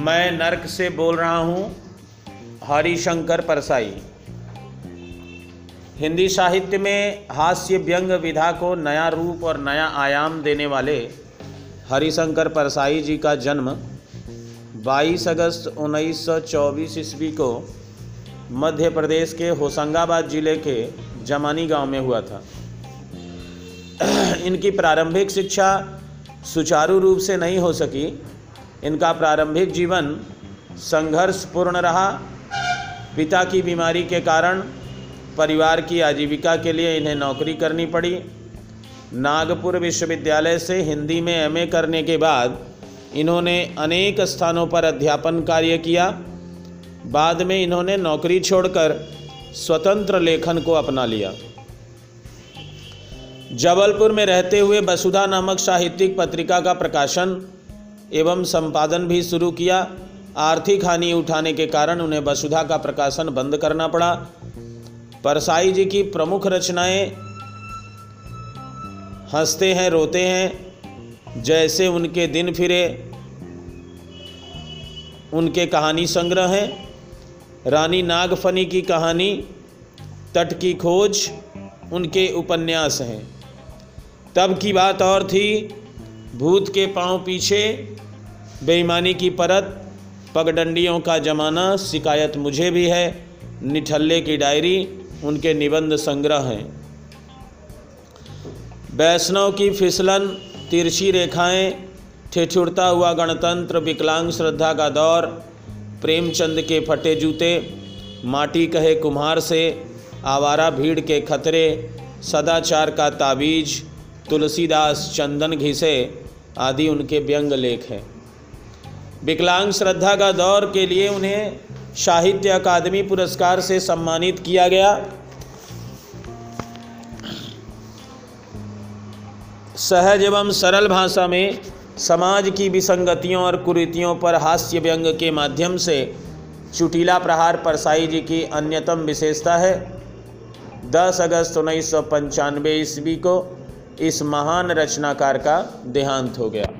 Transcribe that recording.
मैं नर्क से बोल रहा हूँ, हरिशंकर परसाई। हिंदी साहित्य में हास्य व्यंग विधा को नया रूप और नया आयाम देने वाले हरिशंकर परसाई जी का जन्म 22 अगस्त 1924 ईस्वी को मध्य प्रदेश के होशंगाबाद ज़िले के जमानी गाँव में हुआ था। इनकी प्रारंभिक शिक्षा सुचारू रूप से नहीं हो सकी इनका प्रारंभिक जीवन संघर्षपूर्ण रहा। पिता की बीमारी के कारण परिवार की आजीविका के लिए इन्हें नौकरी करनी पड़ी। नागपुर विश्वविद्यालय से हिंदी में एमए करने के बाद इन्होंने अनेक स्थानों पर अध्यापन कार्य किया। बाद में इन्होंने नौकरी छोड़कर स्वतंत्र लेखन को अपना लिया। जबलपुर में रहते हुए वसुधा नामक साहित्यिक पत्रिका का प्रकाशन एवं संपादन भी शुरू किया। आर्थिक हानि उठाने के कारण उन्हें वसुधा का प्रकाशन बंद करना पड़ा। परसाई जी की प्रमुख रचनाएँ, हँसते हैं, रोते हैं, जैसे उनके दिन फिरे, उनके कहानी संग्रह हैं। रानी नागफनी की कहानी, तट की खोज, उनके उपन्यास हैं। तब की बात और थी भूत के पाँव पीछे, बेईमानी की परत, पगडंडियों का जमाना, शिकायत मुझे भी है, निठल्ले की डायरी, उनके निबंध संग्रह हैं। वैष्णव की फिसलन, तिरछी रेखाएँ, ठिठुरता हुआ गणतंत्र, विकलांग श्रद्धा का दौर, प्रेमचंद के फटे जूते, माटी कहे कुम्हार से, आवारा भीड़ के खतरे, सदाचार का ताबीज, तुलसीदास चंदन घिसे। आदि उनके व्यंग लेख हैं। विकलांग श्रद्धा का दौर के लिए उन्हें साहित्य अकादमी पुरस्कार से सम्मानित किया गया। सहज एवं सरल भाषा में समाज की विसंगतियों और कुरीतियों पर हास्य व्यंग के माध्यम से चुटीला प्रहार परसाई जी की अन्यतम विशेषता है। 10 अगस्त उन्नीस सौ पंचानवे ईस्वी को इस महान रचनाकार का देहांत हो गया।